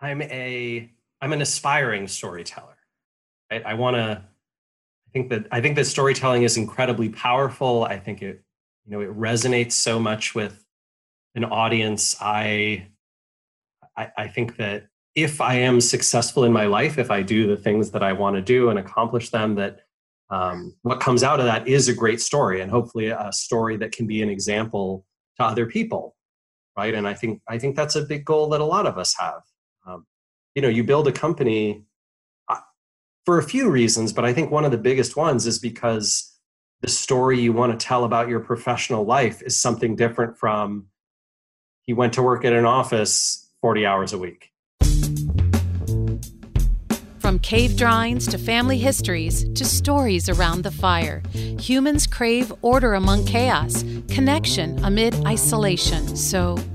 I'm a I'm an aspiring storyteller. I want to. I think that I think that storytelling is incredibly powerful. I think it you know it resonates so much with an audience. I I, I think that if I am successful in my life, if I do the things that I want to do and accomplish them, that um, what comes out of that is a great story and hopefully a story that can be an example to other people right and i think i think that's a big goal that a lot of us have you know you build a company uh, for a few reasons but i think one of the biggest ones is because the story you want to tell about your professional life is something different from he went to work at an office 40 hours a week from cave drawings to family histories to stories around the fire, humans crave order among chaos, connection amid isolation. So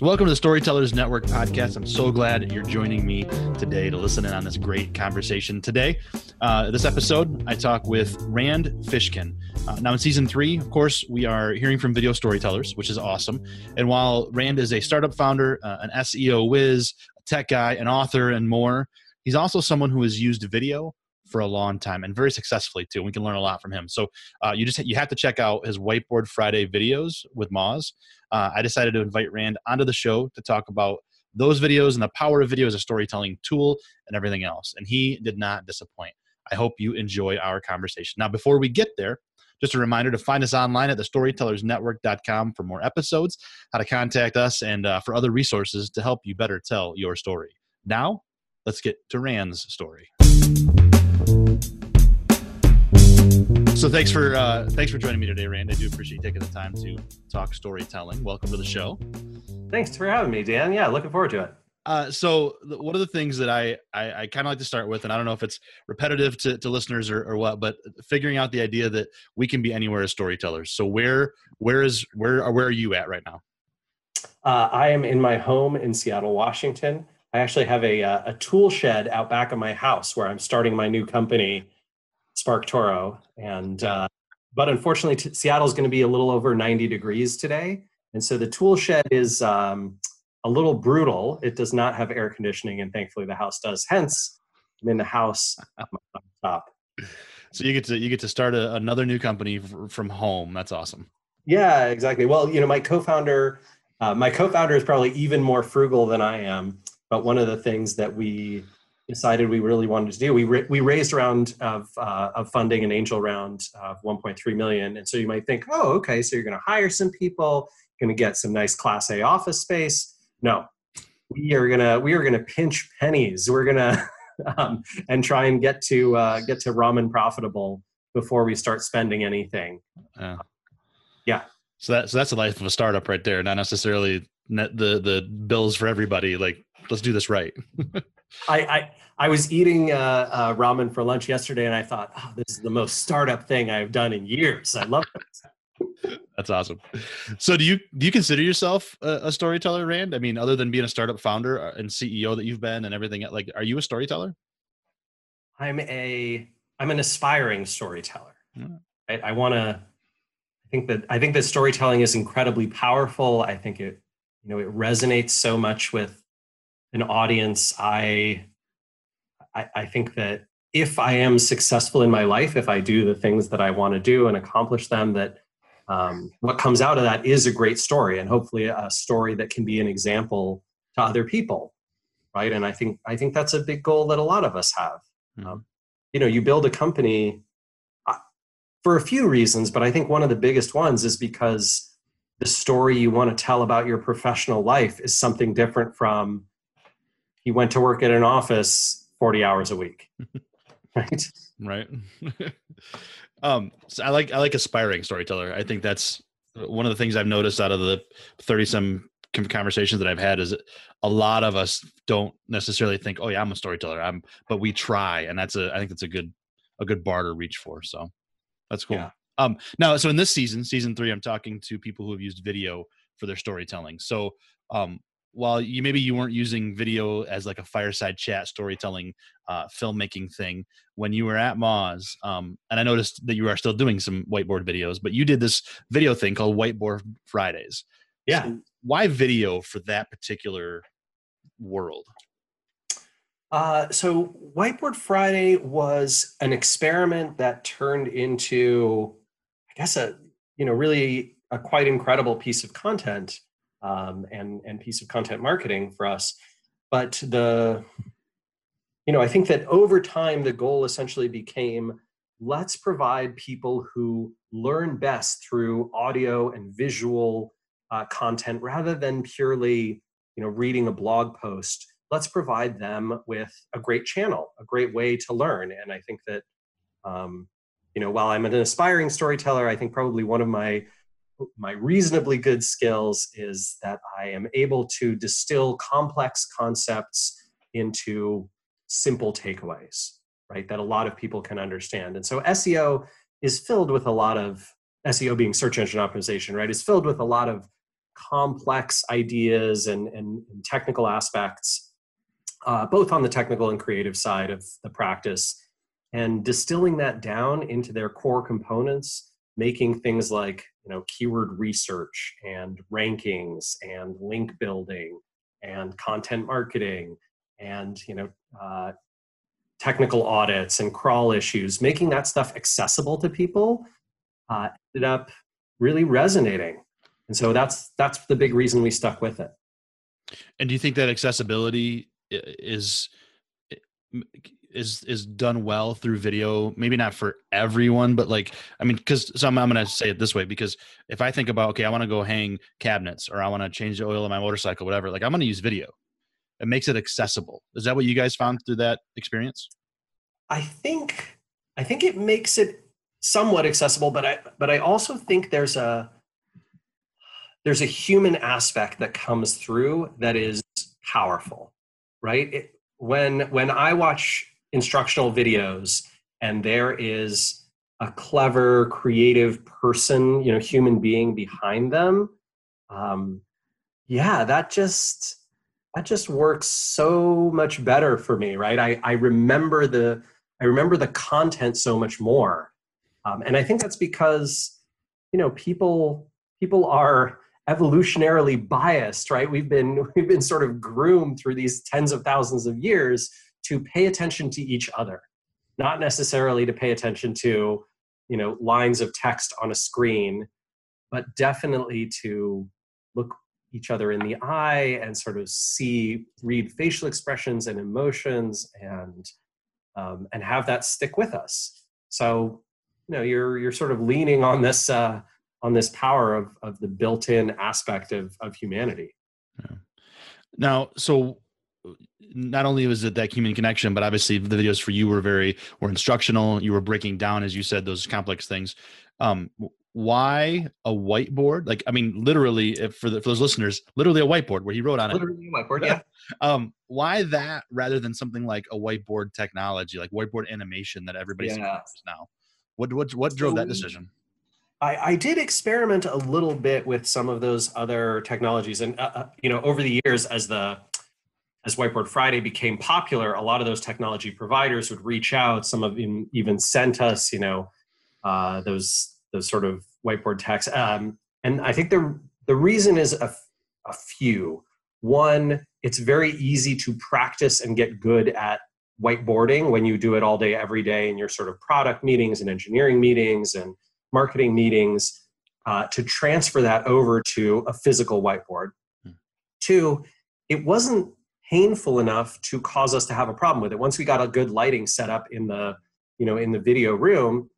Welcome to the Storytellers Network podcast. I'm so glad you're joining me today to listen in on this great conversation. Today, uh, this episode, I talk with Rand Fishkin. Uh, now, in season three, of course, we are hearing from video storytellers, which is awesome. And while Rand is a startup founder, uh, an SEO whiz, a tech guy, an author, and more, he's also someone who has used video for a long time and very successfully too. We can learn a lot from him. So uh, you just you have to check out his Whiteboard Friday videos with Moz. Uh, I decided to invite Rand onto the show to talk about those videos and the power of video as a storytelling tool and everything else. And he did not disappoint. I hope you enjoy our conversation. Now, before we get there, just a reminder to find us online at thestorytellersnetwork.com for more episodes, how to contact us, and uh, for other resources to help you better tell your story. Now, let's get to Rand's story. So thanks for uh, thanks for joining me today, Rand. I do appreciate you taking the time to talk storytelling. Welcome to the show. Thanks for having me, Dan. Yeah, looking forward to it. Uh, so one of the things that I I, I kind of like to start with, and I don't know if it's repetitive to, to listeners or, or what, but figuring out the idea that we can be anywhere as storytellers. So where where is where where are you at right now? Uh, I am in my home in Seattle, Washington. I actually have a uh, a tool shed out back of my house where I'm starting my new company SparkToro. And uh, but unfortunately, t- Seattle is going to be a little over 90 degrees today, and so the tool shed is um, a little brutal. It does not have air conditioning, and thankfully the house does. Hence, I'm in the house top. So you get to you get to start a, another new company f- from home. That's awesome. Yeah, exactly. Well, you know, my co-founder, uh, my co-founder is probably even more frugal than I am. But one of the things that we decided we really wanted to do. We we raised a round of uh, of funding, an angel round of 1.3 million, and so you might think, oh, okay, so you're going to hire some people, going to get some nice Class A office space. No, we are gonna we are gonna pinch pennies. We're gonna um, and try and get to uh, get to ramen profitable before we start spending anything. Uh, yeah. So that so that's the life of a startup right there. Not necessarily net the the bills for everybody. Like let's do this right. I, I I was eating uh, uh, ramen for lunch yesterday, and I thought, oh, this is the most startup thing I've done in years. I love it. That's awesome. So, do you do you consider yourself a, a, storyteller, Rand? I mean, other than being a startup founder uh, and CEO that you've been and everything, like, are you a storyteller? I'm a I'm an aspiring storyteller. Yeah. I, I want to. I think that I think that storytelling is incredibly powerful. I think it you know it resonates so much with an audience, I, I, I think that if I am successful in my life, if I do the things that I want to do and accomplish them, that um, what comes out of that is a great story and hopefully a story that can be an example to other people, right? And I think I think that's a big goal that a lot of us have. Mm-hmm. Um, you know, you build a company uh, for a few reasons, but I think one of the biggest ones is because the story you want to tell about your professional life is something different from he went to work at an office 40 hours a week right right um so i like i like aspiring storyteller i think that's one of the things i've noticed out of the 30 some conversations that I've had is a lot of us don't necessarily think, oh yeah, I'm a storyteller. I'm, but we try, and that's a I think that's a good a good bar to reach for. So that's cool. Yeah. Um, now, so in this season, season three, I'm talking to people who have used video for their storytelling. So um, while you maybe you weren't using video as like a fireside chat storytelling uh, filmmaking thing when you were at Moz, um, and I noticed that you are still doing some whiteboard videos, but you did this video thing called Whiteboard Fridays. Yeah. So why video for that particular world? Uh, so Whiteboard Friday was an experiment that turned into, I guess, a you know really a quite incredible piece of content um, and and piece of content marketing for us. But the you know I think that over time the goal essentially became let's provide people who learn best through audio and visual uh, content rather than purely you know reading a blog post let's provide them with a great channel a great way to learn and i think that um, you know while i'm an aspiring storyteller i think probably one of my my reasonably good skills is that i am able to distill complex concepts into simple takeaways right that a lot of people can understand. And so seo is filled with a lot of seo being search engine optimization right is filled with a lot of complex ideas and, and, and technical aspects, uh, both on the technical and creative side of the practice, and distilling that down into their core components, making things like you know keyword research and rankings and link building and content marketing and you know uh, technical audits and crawl issues, making that stuff accessible to people, uh, ended up really resonating. And so that's that's the big reason we stuck with it. And do you think that accessibility is is is done well through video maybe not for everyone but like i mean because so I'm, gonna say it this way because if i think about okay i want to go hang cabinets or i want to change the oil of my motorcycle whatever like i'm gonna use video. It makes it accessible. Is that what you guys found through that experience? I think i think it makes it somewhat accessible but i but i also think there's a there's a human aspect that comes through that is powerful right? It, when when i watch instructional videos and there is a clever creative person you know human being behind them. Um, yeah that just that just works so much better for me right? I i remember the i remember the content so much more. Um, and i think that's because you know people people are evolutionarily biased right? We've been we've been sort of groomed through these tens of thousands of years to pay attention to each other not necessarily to pay attention to you know lines of text on a screen but definitely to look each other in the eye and sort of see read facial expressions and emotions and um, and have that stick with us so you know you're you're sort of leaning on this uh, on this power of of the built-in aspect of of humanity. Yeah. Now, so not only was it that human connection, but obviously the videos for you were very were instructional. You were breaking down, as you said, those complex things. Um, why a whiteboard? Like, I mean, literally, for the, for those listeners, literally a whiteboard where he wrote on literally it. Literally a whiteboard, yeah. um, why that rather than something like a whiteboard technology, like whiteboard animation that everybody's yeah. now? What what what drove so, that decision? I, I, did experiment a little bit with some of those other technologies, and uh, uh, you know, over the years, as the as Whiteboard Friday became popular, a lot of those technology providers would reach out. Some of them even sent us, you know, uh, those those sort of whiteboard texts. Um, and I think the the reason is a, a few. One, it's very easy to practice and get good at whiteboarding when you do it all day, every day in your sort of product meetings and engineering meetings and marketing meetings uh, to transfer that over to a physical whiteboard. Hmm. Two, it wasn't painful enough to cause us to have a problem with it. Once we got a good lighting set up in the, you know, in the video room,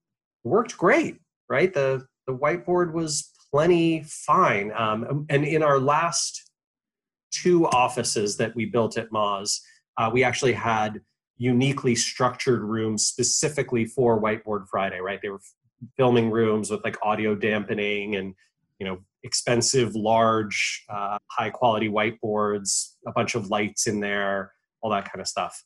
worked great, right? The the whiteboard was plenty fine. Um, and in our last two offices that we built at Moz, uh, we actually had uniquely structured rooms specifically for Whiteboard Friday, right? They were filming rooms with like audio dampening and you know expensive, large, uh, high quality whiteboards, a bunch of lights in there, all that kind of stuff.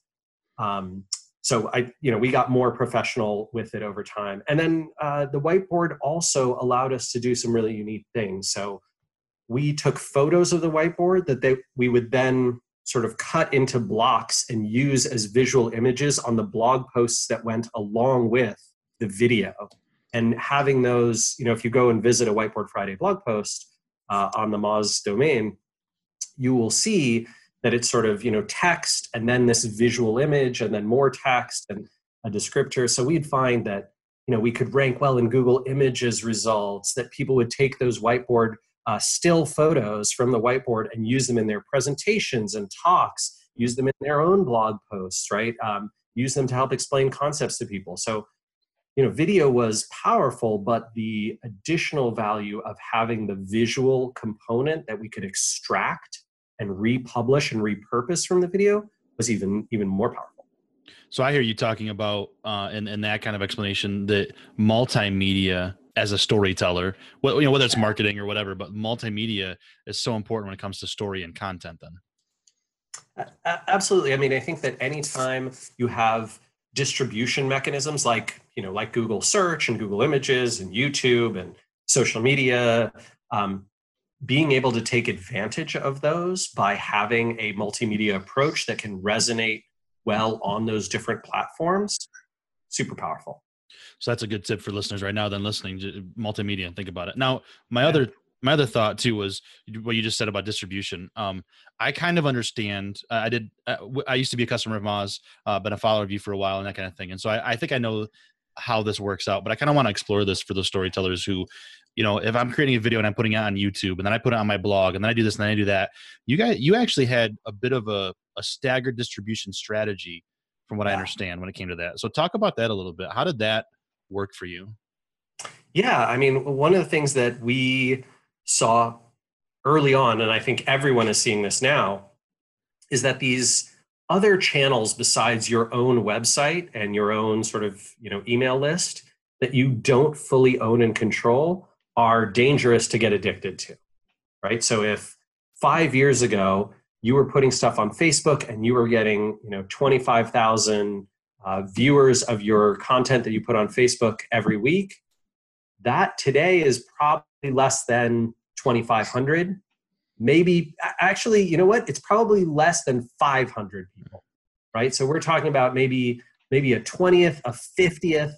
Um, so I, you know, we got more professional with it over time. And then uh, the whiteboard also allowed us to do some really unique things. So we took photos of the whiteboard that they we would then sort of cut into blocks and use as visual images on the blog posts that went along with the video and having those you know if you go and visit a whiteboard friday blog post uh, on the moz domain you will see that it's sort of you know text and then this visual image and then more text and a descriptor. So we'd find that you know we could rank well in google images results that people would take those whiteboard uh, still photos from the whiteboard and use them in their presentations and talks use them in their own blog posts right? Um, use them to help explain concepts to people. So you know video was powerful but the additional value of having the visual component that we could extract and republish and repurpose from the video was even even more powerful. So i hear you talking about uh in, in that kind of explanation that multimedia as a storyteller well, you know whether it's marketing or whatever but multimedia is so important when it comes to story and content then. Absolutely. I mean i think that anytime you have distribution mechanisms like you know like google search and google images and youtube and social media um, being able to take advantage of those by having a multimedia approach that can resonate well on those different platforms super powerful so that's a good tip for listeners right now then listening to multimedia and think about it now my yeah. other my other thought too was what you just said about distribution. Um, I kind of understand. Uh, I did. Uh, I used to be a customer of Moz, uh, been a follower of you for a while, and that kind of thing. And so I, I think I know how this works out. But I kind of want to explore this for those storytellers who, you know, if I'm creating a video and I'm putting it on YouTube, and then I put it on my blog, and then I do this and then I do that. You guys, you actually had a bit of a, a staggered distribution strategy, from what yeah. I understand, when it came to that. So talk about that a little bit. How did that work for you? Yeah, I mean, one of the things that we saw early on, and I think everyone is seeing this now, is that these other channels besides your own website and your own sort of you know email list that you don't fully own and control are dangerous to get addicted to right? So if five years ago you were putting stuff on facebook and you were getting you know 25000 uh, viewers of your content that you put on facebook every week that today is probably less than 2,500. Maybe, actually, you know what? It's probably less than 500 people, right? So we're talking about maybe maybe a 20th, a 50th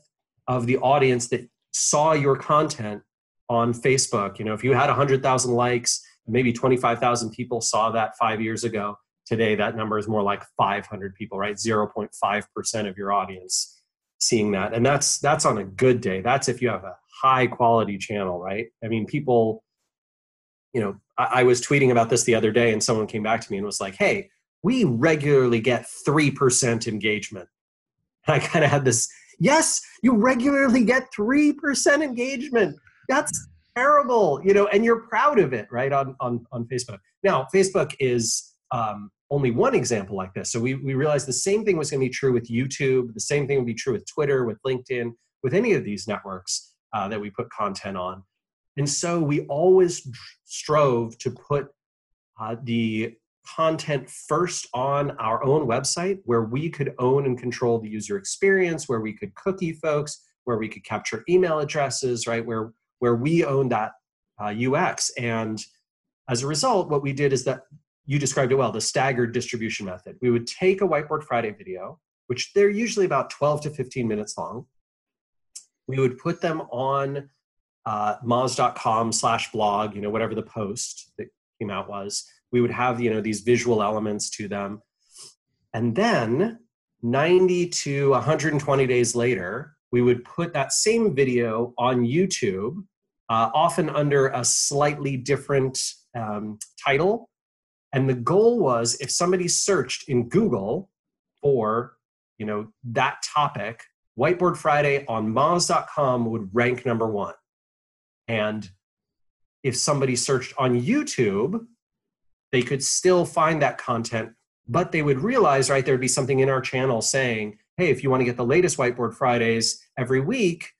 of the audience that saw your content on Facebook. You know, if you had 100,000 likes, maybe 25,000 people saw that five years ago. Today, that number is more like 500 people, right? 0.5% of your audience seeing that and that's that's on a good day that's if you have a high quality channel right i mean people you know I, I, was tweeting about this the other day and someone came back to me and was like hey we regularly get 3% engagement and i kind of had this yes you regularly get 3% engagement that's terrible you know and you're proud of it right on on on facebook now facebook is um, only one example like this. So we, we realized the same thing was going to be true with YouTube. The same thing would be true with Twitter, with LinkedIn, with any of these networks uh, that we put content on. And so we always strove to put uh, the content first on our own website where we could own and control the user experience, where we could cookie folks, where we could capture email addresses, right? Where, where we own that uh, UX. And as a result, what we did is that you described it well the staggered distribution method. We would take a Whiteboard Friday video, which they're usually about 12 to 15 minutes long. We would put them on uh, moz.com slash blog, you know, whatever the post that came out was. We would have, you know, these visual elements to them. And then 90 to 120 days later, we would put that same video on YouTube, uh, often under a slightly different um, title and the goal was if somebody searched in Google for, you know, that topic, Whiteboard Friday on Moz.com would rank number one. And if somebody searched on YouTube, they could still find that content, but they would realize, right, there'd be something in our channel saying, hey, if you want to get the latest Whiteboard Fridays every week,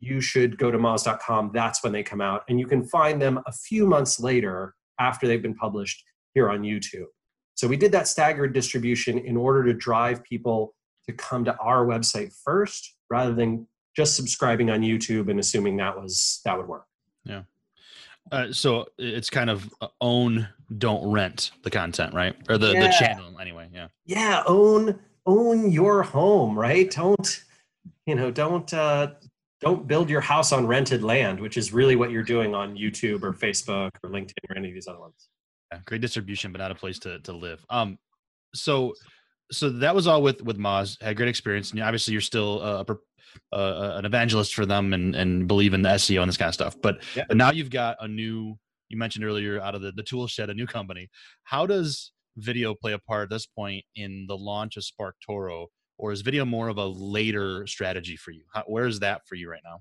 you should go to moz.com. That's when they come out. And you can find them a few months later after they've been published here on YouTube. So we did that staggered distribution in order to drive people to come to our website first rather than just subscribing on YouTube and assuming that was that would work. Yeah. Uh, so it's kind of uh, own, don't rent the content, right? Or the, yeah. the channel anyway. Yeah. Yeah. Own, own your home, right? Don't, you know, don't, uh, don't build your house on rented land, which is really what you're doing on YouTube or Facebook or LinkedIn or any of these other ones. Yeah, great distribution, but not a place to, to live. Um, so, so that was all with with Moz. Had great experience, and obviously you're still a, uh, an evangelist for them and and believe in the SEO and this kind of stuff. But, yeah. but now you've got a new. You mentioned earlier out of the the tool shed, a new company. How does video play a part at this point in the launch of SparkToro, or is video more of a later strategy for you? How, where is that for you right now?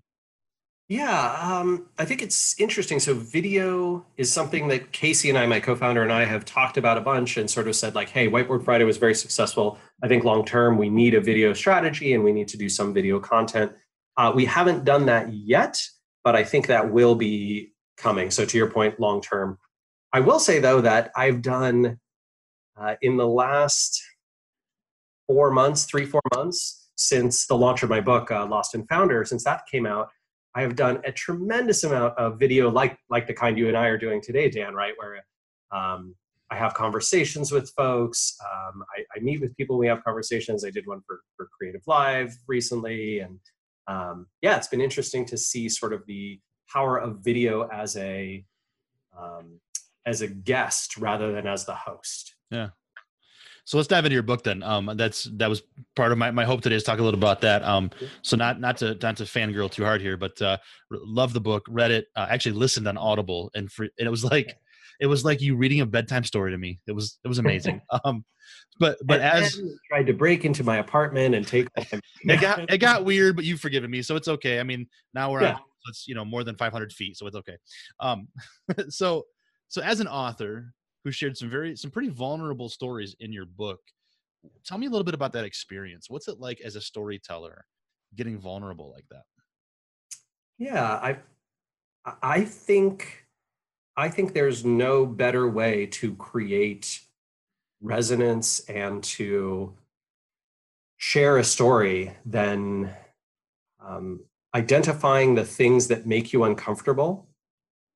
Yeah, um, I think it's interesting. So, video is something that Casey and I, my co founder, and I have talked about a bunch and sort of said, like, hey, Whiteboard Friday was very successful. I think long term, we need a video strategy and we need to do some video content. Uh, we haven't done that yet, but I think that will be coming. So, to your point, long term. I will say, though, that I've done uh, in the last four months, three, four months since the launch of my book, uh, Lost and Founder, since that came out I have done a tremendous amount of video, like like the kind you and I are doing today, Dan. Right, where um, I have conversations with folks. Um, I, I, meet with people. We have conversations. I did one for for CreativeLive recently, and um, yeah, it's been interesting to see sort of the power of video as a um, as a guest rather than as the host. Yeah, so let's dive into your book then. Um, that's that was part of my, my hope today is talk a little about that. Um, so not not to not to fangirl too hard here, but uh, love the book, read it, uh, actually listened on Audible, and, for, and it was like it was like you reading a bedtime story to me. It was it was amazing. um, but but and as tried to break into my apartment and take it got it got weird, but you've forgiven me, so it's okay. I mean, now we're yeah. on it's you know more than 500 feet, so it's okay. Um, so so as an author, who shared some very some pretty vulnerable stories in your book. Tell me a little bit about that experience. What's it like as a storyteller getting vulnerable like that? Yeah, I I think I think there's no better way to create resonance and to share a story than um, identifying the things that make you uncomfortable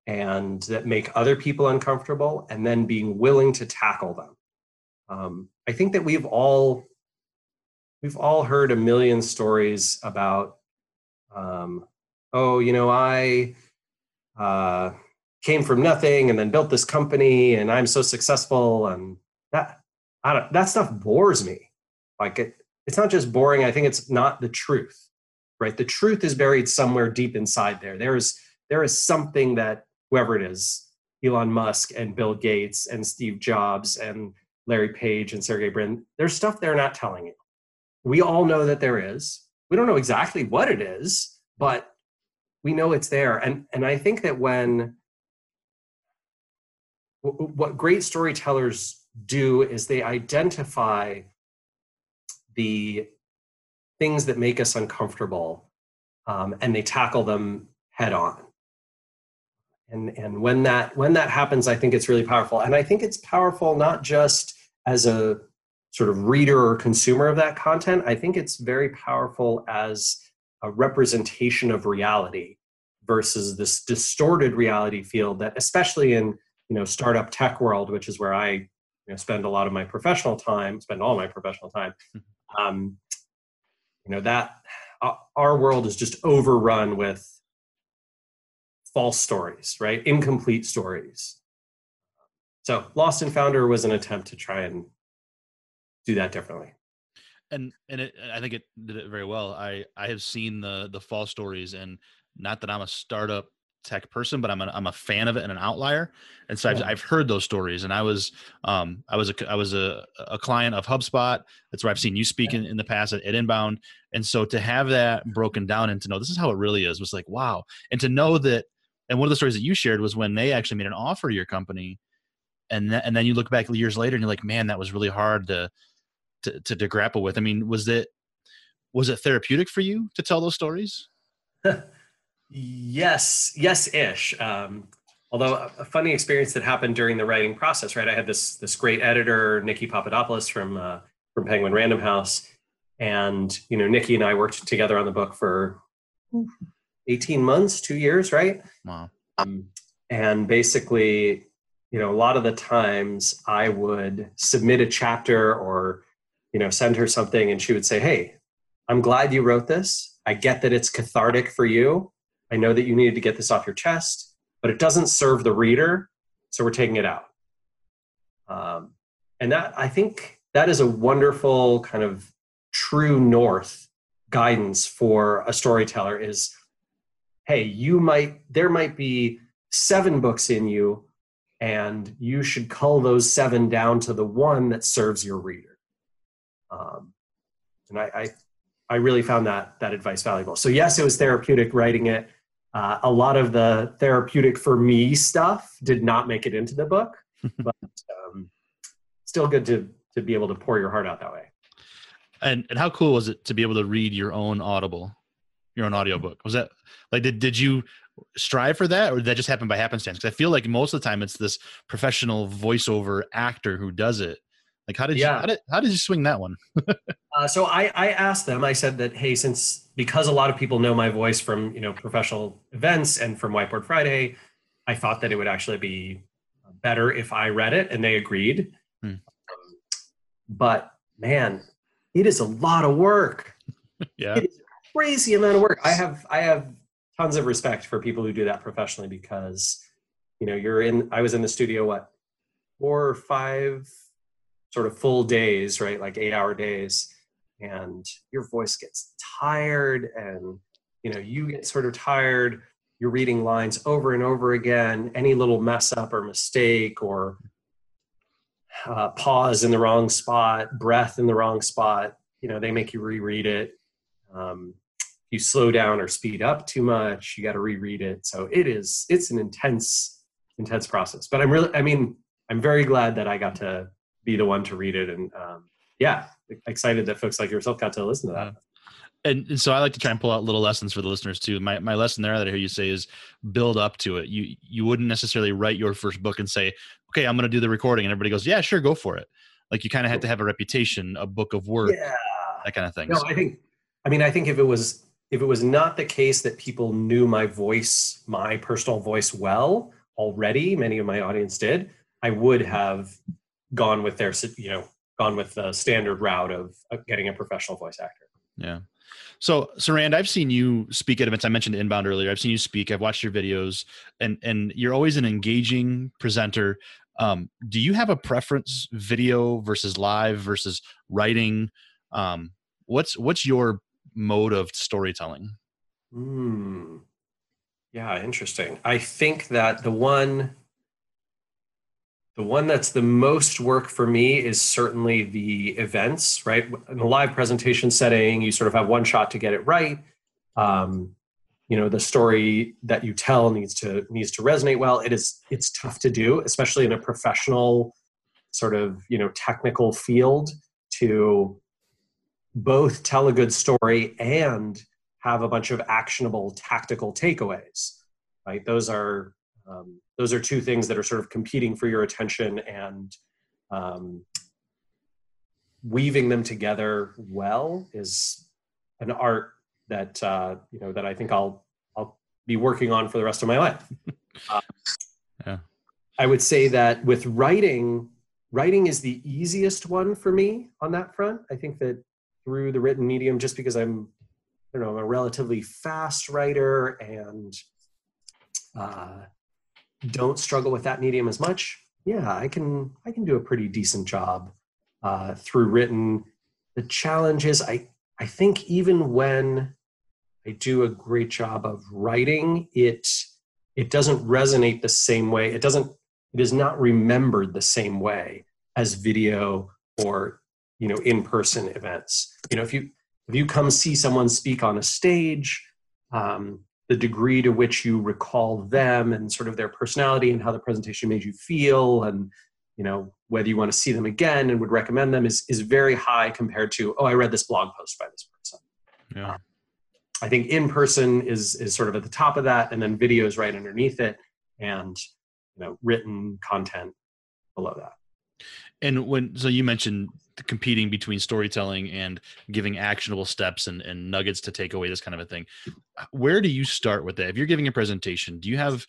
and that make other people uncomfortable and then being willing to tackle them. Um, i think that we've all we've all heard a million stories about um, oh you know i uh, came from nothing and then built this company and i'm so successful and that I don't, that stuff bores me. Like it it's not just boring i think it's not the truth right? The truth is buried somewhere deep inside there. There is there is something that whoever it is, Elon Musk and Bill Gates and Steve Jobs and Larry Page and Sergey Brin, there's stuff they're not telling you. We all know that there is. We don't know exactly what it is, but we know it's there. And, and I think that when what great storytellers do is they identify the things that make us uncomfortable um, and they tackle them head on and and when that when that happens i think it's really powerful and i think it's powerful not just as a sort of reader or consumer of that content i think it's very powerful as a representation of reality versus this distorted reality field that especially in you know startup tech world which is where i you know, spend a lot of my professional time spend all my professional time mm-hmm. um, you know that uh, our world is just overrun with false stories, right? Incomplete stories. So Lost and Founder was an attempt to try and do that differently. And and it, I think it did it very well. I I have seen the the false stories, and not that I'm a startup tech person, but I'm a, I'm a fan of it and an outlier. And so I've, I've heard those stories and I was, um, I was a, I was a, a client of HubSpot. That's where I've seen you speak in, in the past at, at Inbound. And so to have that broken down and to know this is how it really is was like, wow. And to know that and one of the stories that you shared was when they actually made an offer to your company, and th- and then you look back years later and you're like, man, that was really hard to to to, to grapple with. I mean, was it was it therapeutic for you to tell those stories? Yes, yes, ish. Um, although a funny experience that happened during the writing process, right? I had this this great editor, Niki Papadopoulos from uh, from Penguin Random House, and you know, Niki and I worked together on the book for eighteen months, two years, right? Wow. Um, and basically, you know, a lot of the times I would submit a chapter or you know send her something, and she would say, "Hey, I'm glad you wrote this. I get that it's cathartic for you. I know that you needed to get this off your chest." but it doesn't serve the reader, so we're taking it out. Um, and that I think that is a wonderful kind of true north guidance for a storyteller is hey you might there might be seven books in you and you should cull those seven down to the one that serves your reader. Um, and I, I i really found that that advice valuable. So yes it was therapeutic writing it. Uh, a lot of the therapeutic for me stuff did not make it into the book, but um, still good to to be able to pour your heart out that way. And and how cool was it to be able to read your own Audible, your own audiobook? Was that like did did you strive for that, or did that just happen by happenstance? Because I feel like most of the time it's this professional voiceover actor who does it. Like how did yeah. you how did, how did you swing that one? uh, so I I asked them. I said that hey, since because a lot of people know my voice from you know professional events and from Whiteboard Friday, I thought that it would actually be better if I read it, and they agreed. Hmm. but man, it is a lot of work. yeah, it is crazy amount of work. I have I have tons of respect for people who do that professionally because you know you're in. I was in the studio what four or five sort of full days, right? Like eight hour days and your voice gets tired and you know you get sort of tired you're reading lines over and over again any little mess up or mistake or uh, pause in the wrong spot breath in the wrong spot you know they make you reread it um, you slow down or speed up too much you got to reread it so it is it's an intense intense process but i'm really i mean i'm very glad that i got to be the one to read it and um, yeah, excited that folks like yourself got to listen to that. And, and, so I like to try and pull out little lessons for the listeners too. My my lesson there that I hear you say is build up to it. You you wouldn't necessarily write your first book and say, okay, I'm going to do the recording, and everybody goes, yeah, sure, go for it. Like you kind of have to have a reputation, a book of work, yeah. that kind of thing. No, I think, I mean, I think if it was if it was not the case that people knew my voice, my personal voice well already, many of my audience did, I would have gone with their you know gone with the standard route of, getting a professional voice actor. Yeah. So, Sarand, I've seen you speak at events. I mentioned Inbound earlier. I've seen you speak. I've watched your videos, and and you're always an engaging presenter. Um, do you have a preference, video versus live versus writing? Um, what's what's your mode of storytelling? Hmm. Yeah, interesting. I think that the one the one that's the most work for me is certainly the events, right? In a live presentation setting, you sort of have one shot to get it right. Um, you know, the story that you tell needs to needs to resonate well. It is it's tough to do, especially in a professional sort of you know technical field to both tell a good story and have a bunch of actionable tactical takeaways right those are um, those are two things that are sort of competing for your attention and um, weaving them together well is an art that uh, you know that I think I'll I'll be working on for the rest of my life. Uh, yeah. I would say that with writing, writing is the easiest one for me on that front. I think that through the written medium, just because I'm, you know, I'm a relatively fast writer and uh, don't struggle with that medium as much, yeah, I can I can do a pretty decent job uh, through written. The challenge is I I think even when I do a great job of writing, it it doesn't resonate the same way. It doesn't it is not remembered the same way as video or you know in-person events. You know, if you if you come see someone speak on a stage, um, the degree to which you recall them and sort of their personality and how the presentation made you feel and you know whether you want to see them again and would recommend them is is very high compared to oh i read this blog post by this person yeah I think in person is is sort of at the top of that, and then videos right underneath it, and you know written content below that. And when so you mentioned competing between storytelling and giving actionable steps and, and nuggets to take away this kind of a thing. Where do you start with that? If you're giving a presentation, do you have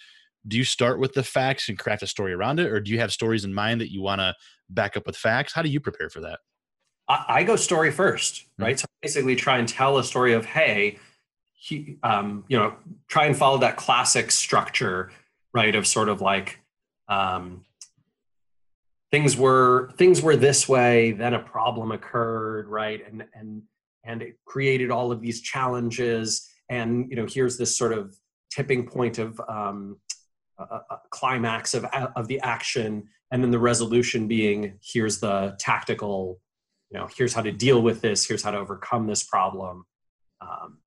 do you start with the facts and craft a story around it, or do you have stories in mind that you want to back up with facts? How do you prepare for that? I, I go story 1st mm-hmm. right? So basically, try and tell a story of hey, he, um, you know, try and follow that classic structure, right? Of sort of like um, things were things were this way, then a problem occurred, right? And and and it created all of these challenges, and you know, here's this sort of tipping point of um, a, a climax of of the action, and then the resolution being here's the tactical, you know, here's how to deal with this, here's how to overcome this problem. Um,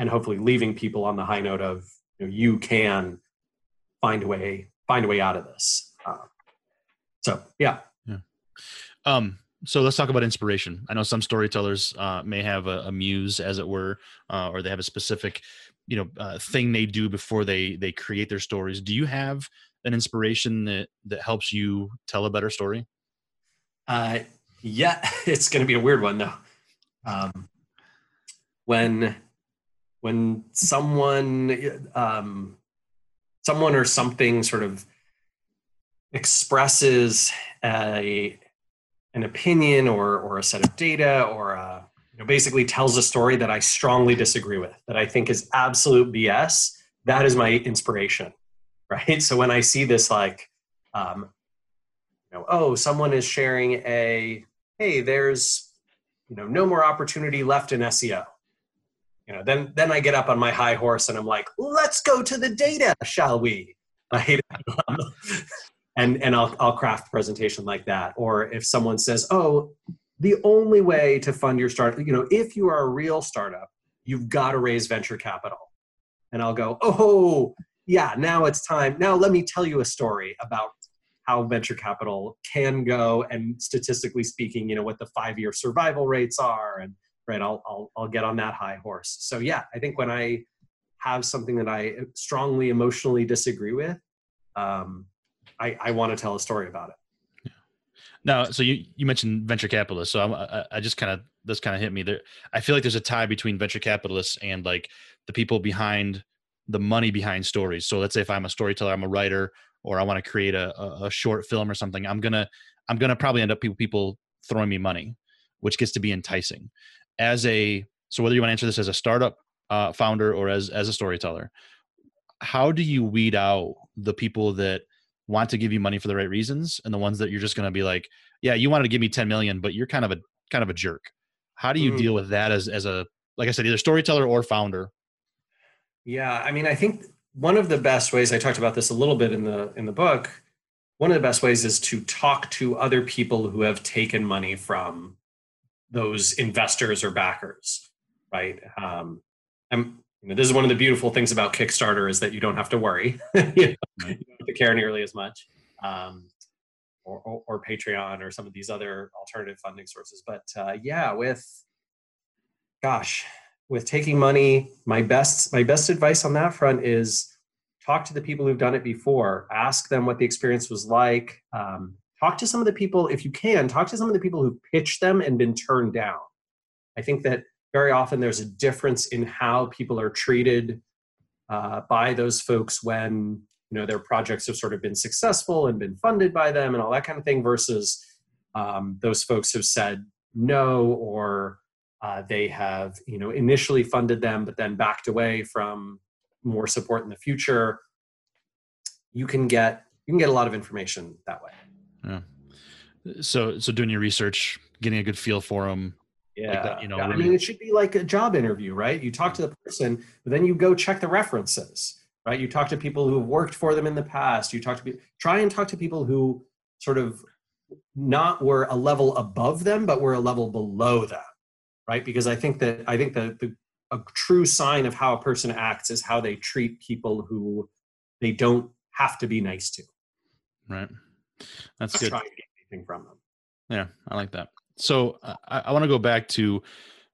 and hopefully leaving people on the high note of you, know, you can find a way find a way out of this uh, so yeah. Yeah. Um so let's talk about inspiration. I know some storytellers uh, may have a, a, muse as it were uh, or they have a specific you know uh, thing they do before they they create their stories. Do you have an inspiration that that helps you tell a better story? Uh yeah it's going to be a weird one though. Um when when someone um, someone or something sort of expresses a an opinion or or a set of data or a, you know, basically tells a story that I strongly disagree with that I think is absolute BS. That is my inspiration, right? So when I see this, like, um, you know, oh, someone is sharing a hey, there's you know no more opportunity left in SEO you know then then i get up on my high horse and i'm like let's go to the data shall we right and and I'll, I'll craft a presentation like that. Or if someone says oh the only way to fund your startup you know if you are a real startup you've got to raise venture capital. And i'll go oh yeah now it's time. Now let me tell you a story about how venture capital can go and statistically speaking you know what the five year survival rates are. And right I'll, I'll i'll get on that high horse. So yeah i think when i have something that i strongly emotionally disagree with um, i i want to tell a story about it. Now so you you mentioned venture capitalists so I'm, i i just kind of this kind of hit me there. I feel like there's a tie between venture capitalists and like the people behind the money behind stories. So let's say if i'm a storyteller i'm a writer or i want to create a, a short film or something i'm gonna i'm gonna probably end up people people throwing me money which gets to be enticing. As a so whether you want to answer this as a startup uh, founder or as as a storyteller how do you weed out the people that want to give you money for the right reasons and the ones that you're just going to be like yeah you wanted to give me 10 million but you're kind of a kind of a jerk how do you mm. deal with that as as a like i said either storyteller or founder yeah i mean i think one of the best ways i talked about this a little bit in the in the book one of the best ways is to talk to other people who have taken money from those investors or backers, right? Um, I'm, you know, this is one of the beautiful things about Kickstarter is that you don't have to worry, you, know, you don't have to care nearly as much, um, or, or, or, Patreon or some of these other alternative funding sources. But uh, yeah, with, gosh, with taking money, my best my best advice on that front is talk to the people who've done it before. Ask them what the experience was like. Um, talk to some of the people if you can talk to some of the people who pitched them and been turned down i think that very often there's a difference in how people are treated uh, by those folks when you know their projects have sort of been successful and been funded by them and all that kind of thing versus um, those folks have said no or uh, they have you know initially funded them but then backed away from more support in the future you can get you can get a lot of information that way yeah. So so doing your research, getting a good feel for them. Yeah. Like that, you know, yeah. I mean, it should be like a job interview, right? You talk to the person, but then you go check the references, right? You talk to people who have worked for them in the past. You talk to people, try and talk to people who sort of not were a level above them, but were a level below them, right? Because I think that I think that the a true sign of how a person acts is how they treat people who they don't have to be nice to. Right. That's good. Trying to get anything from them. Yeah, I like that. So uh, I, I want to go back to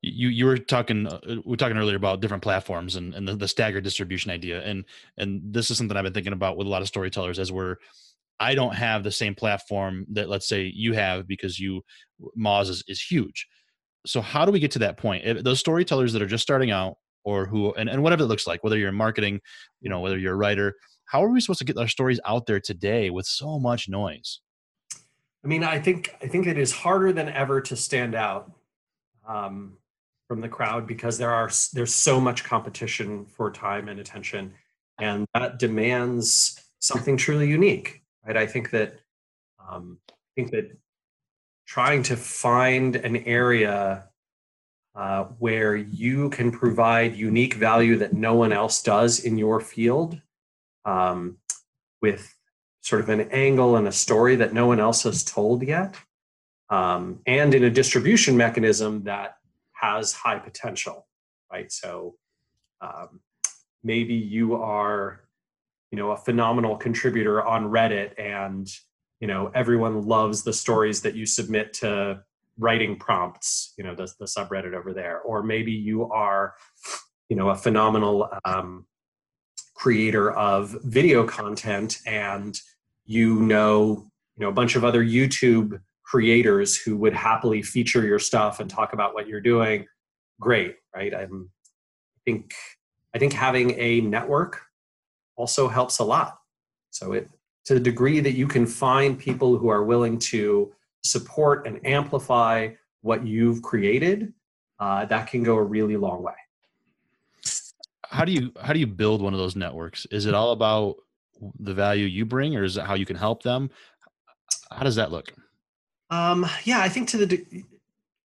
you you were talking uh, we were talking earlier about different platforms and, and the, the staggered distribution idea and and this is something i've been thinking about with a lot of storytellers as we're i don't have the same platform that let's say you have because you moz is, is huge. So how do we get to that point? If those storytellers that are just starting out or who and, and whatever it looks like whether you're in marketing you know whether you're a writer how are we supposed to get our stories out there today with so much noise i mean i think i think it is harder than ever to stand out um, from the crowd because there are there's so much competition for time and attention and that demands something truly unique right? I think that um, i think that trying to find an area uh, where you can provide unique value that no one else does in your field um, with sort of an angle and a story that no one else has told yet um, and in a distribution mechanism that has high potential right? So um, maybe you are you know a phenomenal contributor on reddit and you know everyone loves the stories that you submit to writing prompts you know the, the subreddit over there. Or maybe you are you know a phenomenal um, creator of video content and you know you know a bunch of other youtube creators who would happily feature your stuff and talk about what you're doing great right i'm i think i think having a network also helps a lot so it to the degree that you can find people who are willing to support and amplify what you've created, uh, that can go a really long way. How do you how do you build one of those networks? Is it all about the value you bring, or is it how you can help them? How does that look? Um, yeah, I think to the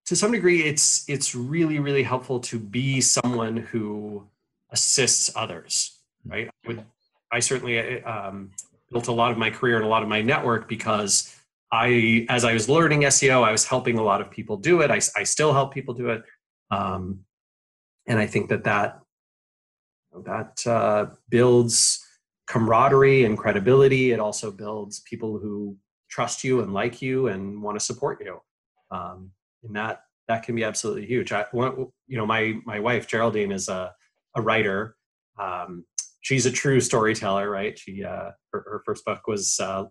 to some degree, it's it's really really helpful to be someone who assists others. Right? I, would, I certainly um, built a lot of my career and a lot of my network because I, as I was learning SEO, I was helping a lot of people do it. I, I still help people do it, um, and I think that that that uh, builds camaraderie and credibility. It also builds people who trust you and like you and want to support you, um, and that that can be absolutely huge. I, you know, my my wife Geraldine is a a writer. Um, she's a true storyteller, right? She uh, her, her first book was uh,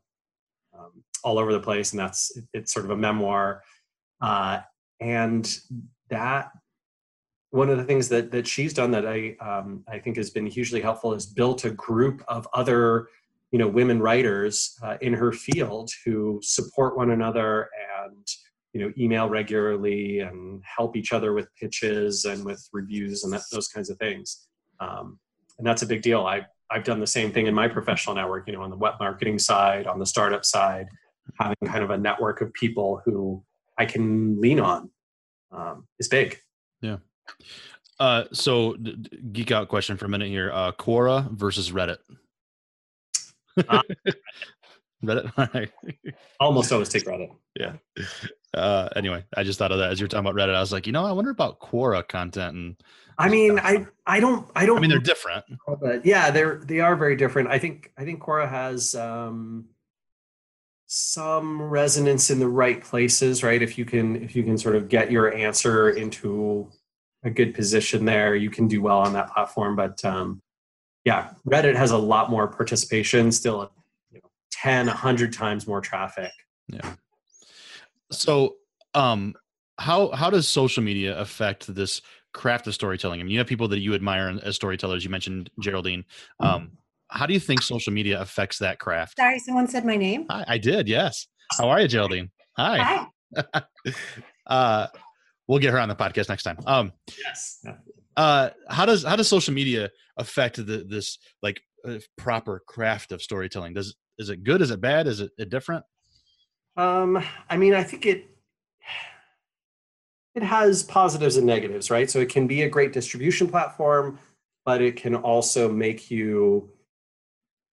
um, all over the place, and that's it, it's sort of a memoir. Uh, and that one of the things that that she's done that I um, I think has been hugely helpful is built a group of other you know women writers uh, in her field who support one another and you know email regularly and help each other with pitches and with reviews and that, those kinds of things. Um, and that's a big deal. I I've done the same thing in my professional network. You know, on the web marketing side, on the startup side, having kind of a network of people who I can lean on um, is big. Yeah. Uh, so, d- geek out question for a minute here: uh, Quora versus Reddit. Uh, Reddit. Almost always take Reddit. Yeah. Uh, anyway, I just thought of that as you were talking about Reddit. I was like, you know, I wonder about Quora content and I mean, I I don't I don't. I mean, they're different. But yeah, they're they are very different. I think I think Quora has um, some resonance in the right places, right? If you can if you can sort of get your answer into a good position there, you can do well on that platform. But um, yeah, Reddit has a lot more participation, still, you know, 10, 100 times more traffic. Yeah. So, um, how how does social media affect this craft of storytelling? I mean, you have people that you admire as storytellers. You mentioned Geraldine. Um, how do you think social media affects that craft? Sorry, someone said my name. I, I did. Yes. How are you, Geraldine? Hi. Hi. uh, we'll get her on the podcast next time. Um, yes. Uh, how does how does social media affect the, this like uh, proper craft of storytelling? Does is it good? Is it bad? Is it, it different? Um, I mean, I think it it has positives and negatives, right? So it can be a great distribution platform, but it can also make you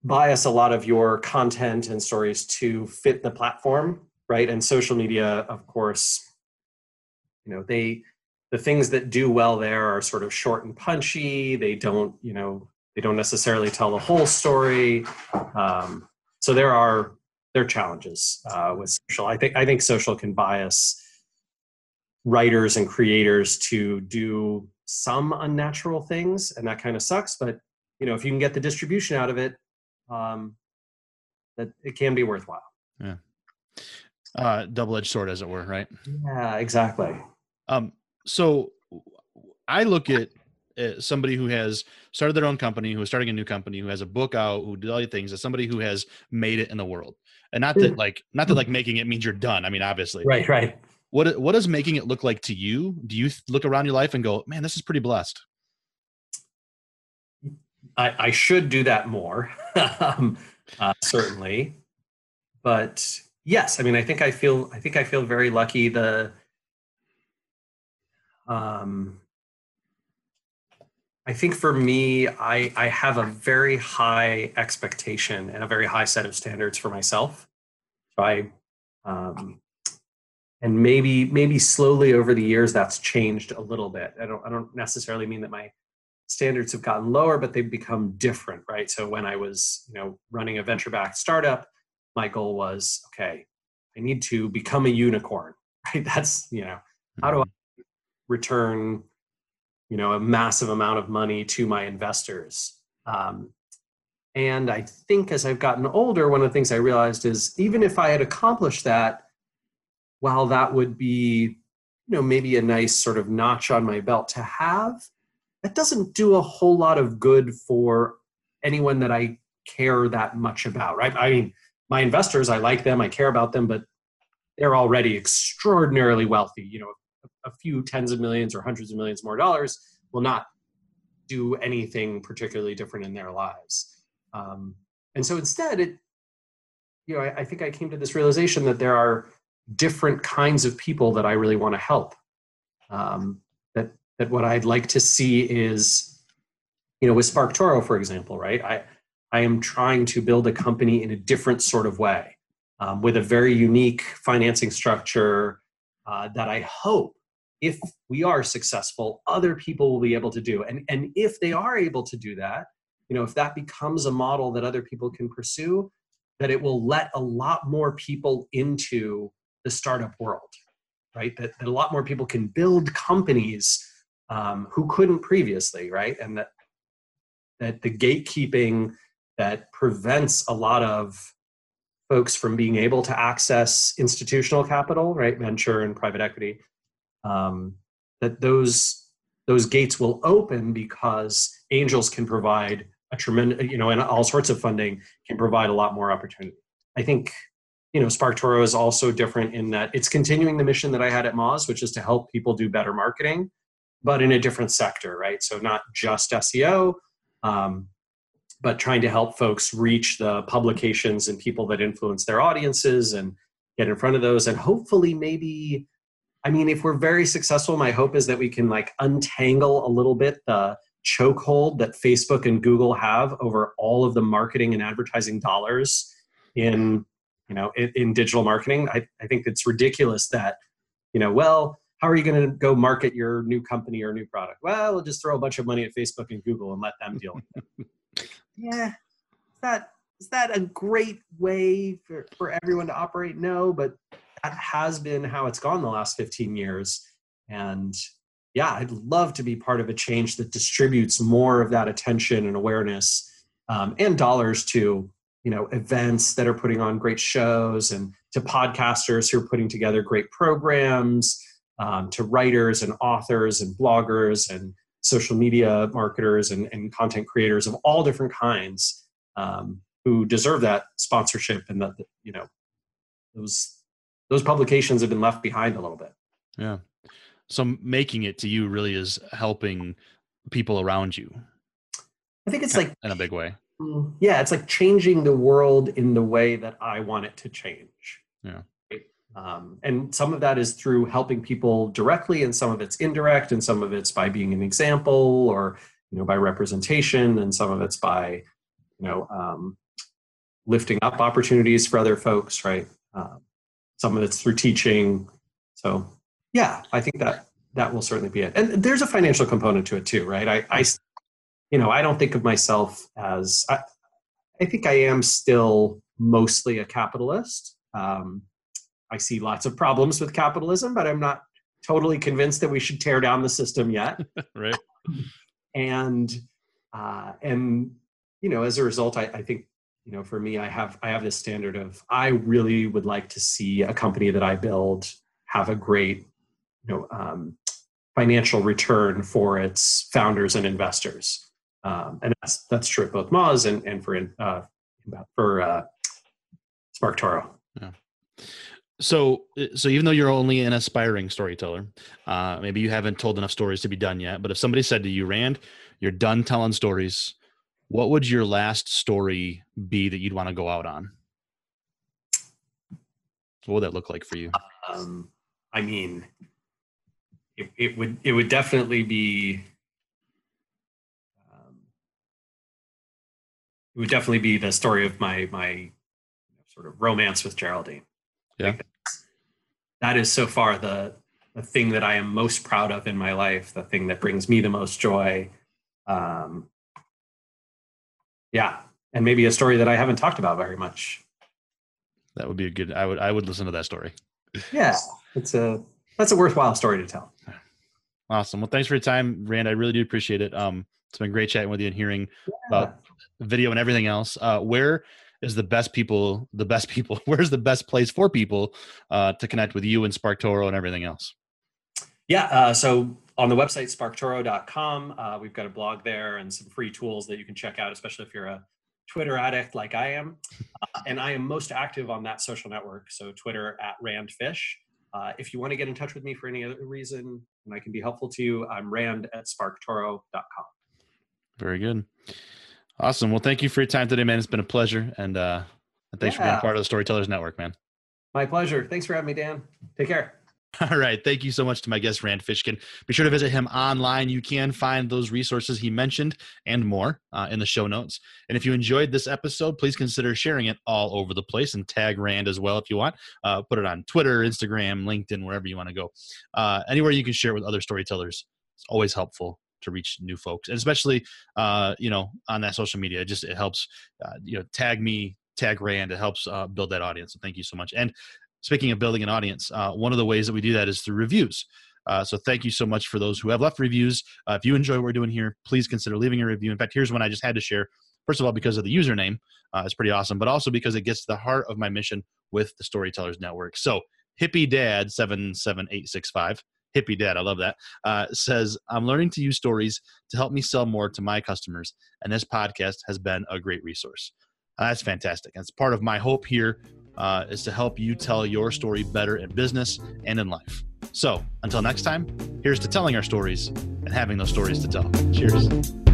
bias a lot of your content and stories to fit the platform, right? And social media, of course, you know, they the things that do well there are sort of short and punchy. They don't, you know, they don't necessarily tell the whole story. Um, so there are there are challenges uh, with social. I think I think social can bias writers and creators to do some unnatural things, and that kind of sucks. But you know, if you can get the distribution out of it, um, that it can be worthwhile. Yeah. Uh, double-edged sword, as it were, right? Yeah, exactly. Um, so I look at uh, somebody who has started their own company, who is starting a new company, who has a book out, who does all these things, as somebody who has made it in the world. And not that like not that like making it means you're done. I mean, obviously. Right, right. What what does making it look like to you? Do you look around your life and go, man, this is pretty blessed? I, I should do that more, um, uh, certainly. But yes, I mean, I think I feel I think I feel very lucky. The um, I think for me, I, I have a very high expectation and a very high set of standards for myself. So I, um, and maybe maybe slowly over the years that's changed a little bit. I don't I don't necessarily mean that my standards have gotten lower, but they've become different, right? So when I was you know running a venture backed startup, my goal was okay, I need to become a unicorn, right? That's you know how do I return you know a massive amount of money to my investors. Um, and i think as i've gotten older one of the things i realized is even if i had accomplished that while that would be you know maybe a nice sort of notch on my belt to have that doesn't do a whole lot of good for anyone that i care that much about right? I mean my investors i like them i care about them but they're already extraordinarily wealthy you know a few tens of millions or hundreds of millions more dollars will not do anything particularly different in their lives. Um, and so instead, it, you know, I, I think I came to this realization that there are different kinds of people that I really want to help. Um, that that what I'd like to see is, you know, with SparkToro, for example, right? I I am trying to build a company in a different sort of way, um, with a very unique financing structure uh, that I hope if we are successful, other people will be able to do. And, and if they are able to do that, you know, if that becomes a model that other people can pursue, that it will let a lot more people into the startup world, right? That, that a lot more people can build companies um, who couldn't previously, right? And that that the gatekeeping that prevents a lot of folks from being able to access institutional capital, right, venture and private equity, um, that those those gates will open because angels can provide a tremendous, you know, and all sorts of funding can provide a lot more opportunity. I think, you know, SparkToro is also different in that it's continuing the mission that I had at Moz, which is to help people do better marketing, but in a different sector, right? So not just SEO, um, but trying to help folks reach the publications and people that influence their audiences and get in front of those and hopefully maybe I mean, if we're very successful, my hope is that we can like untangle a little bit the chokehold that Facebook and Google have over all of the marketing and advertising dollars in you know in, in digital marketing. I, I think it's ridiculous that you know well how are you going to go market your new company or new product? Well, we'll just throw a bunch of money at Facebook and Google and let them deal with it. yeah, is that is that a great way for, for everyone to operate? No, but that has been how it's gone the last 15 years. And yeah, I'd love to be part of a change that distributes more of that attention and awareness um, and dollars to you know events that are putting on great shows and to podcasters who are putting together great programs um, to writers and authors and bloggers and social media marketers and, and content creators of all different kinds um, who deserve that sponsorship and that you know those those publications have been left behind a little bit. Yeah. So making it to you really is helping people around you. I think it's like in a big way. Mm, yeah, it's like changing the world in the way that I want it to change. Yeah. Um, and some of that is through helping people directly, and some of it's indirect, and some of it's by being an example, or you know, by representation, and some of it's by you know um, lifting up opportunities for other folks, right? Um, some of it's through teaching. So yeah, I think that that will certainly be it. And there's a financial component to it too, right? I, I you know, I don't think of myself as I, I think I am still mostly a capitalist. Um, I see lots of problems with capitalism, but I'm not totally convinced that we should tear down the system yet. right. And uh, and you know, as a result, I, I think you know, for me, I have I have this standard of I really would like to see a company that I build have a great you know um, financial return for its founders and investors. Um, and that's that's true at both Moz and and for uh, for uh, Spark SparkToro. Yeah. So, so even though you're only an aspiring storyteller, uh, maybe you haven't told enough stories to be done yet. But if somebody said to you, Rand, you're done telling stories, what would your last story be that you'd want to go out on? What would that look like for you? Um, I mean, it, it would it would definitely be um, it would definitely be the story of my my sort of romance with Geraldine. Yeah. that is so far the the thing that I am most proud of in my life, the thing that brings me the most joy. Um, yeah, and maybe a story that I haven't talked about very much. That would be a good. I would. I would listen to that story. Yeah, it's a that's a worthwhile story to tell. Awesome. Well, thanks for your time, Rand. I really do appreciate it. Um, it's been great chatting with you and hearing yeah. about video and everything else. Uh, where is the best people? The best people. Where's the best place for people uh, to connect with you and SparkToro and everything else? Yeah. Uh, so on the website sparktoro.com, uh, we've got a blog there and some free tools that you can check out, especially if you're a Twitter addict like I am. Uh, and I am most active on that social network. So Twitter at Randfish. Uh, if you want to get in touch with me for any other reason and I can be helpful to you, I'm rand at sparktoro.com. Very good. Awesome. Well, thank you for your time today, man. It's been a pleasure. And uh, thanks yeah. for being part of the Storytellers Network, man. My pleasure. Thanks for having me, Dan. Take care. All right. Thank you so much to my guest, Rand Fishkin. Be sure to visit him online. You can find those resources he mentioned and more uh, in the show notes. And if you enjoyed this episode, please consider sharing it all over the place and tag Rand as well if you want. Uh, put it on Twitter, Instagram, LinkedIn, wherever you want to go. Uh, anywhere you can share with other storytellers. It's always helpful to reach new folks, and especially uh, you know on that social media. It just it helps uh, you know tag me, tag Rand. It helps uh, build that audience. So thank you so much. And speaking of building an audience, uh, one of the ways that we do that is through reviews. Uh, so thank you so much for those who have left reviews. Uh, if you enjoy what we're doing here, please consider leaving a review. In fact, here's one I just had to share. First of all, because of the username, uh, it's pretty awesome, but also because it gets to the heart of my mission with the Storytellers Network. So Hippie Dad seven seven eight six five. Hippie Dad, I love that. Uh, says I'm learning to use stories to help me sell more to my customers, and this podcast has been a great resource. Uh, that's fantastic. It's part of my hope here uh, is to help you tell your story better in business and in life. So until next time, here's to telling our stories and having those stories to tell. Cheers.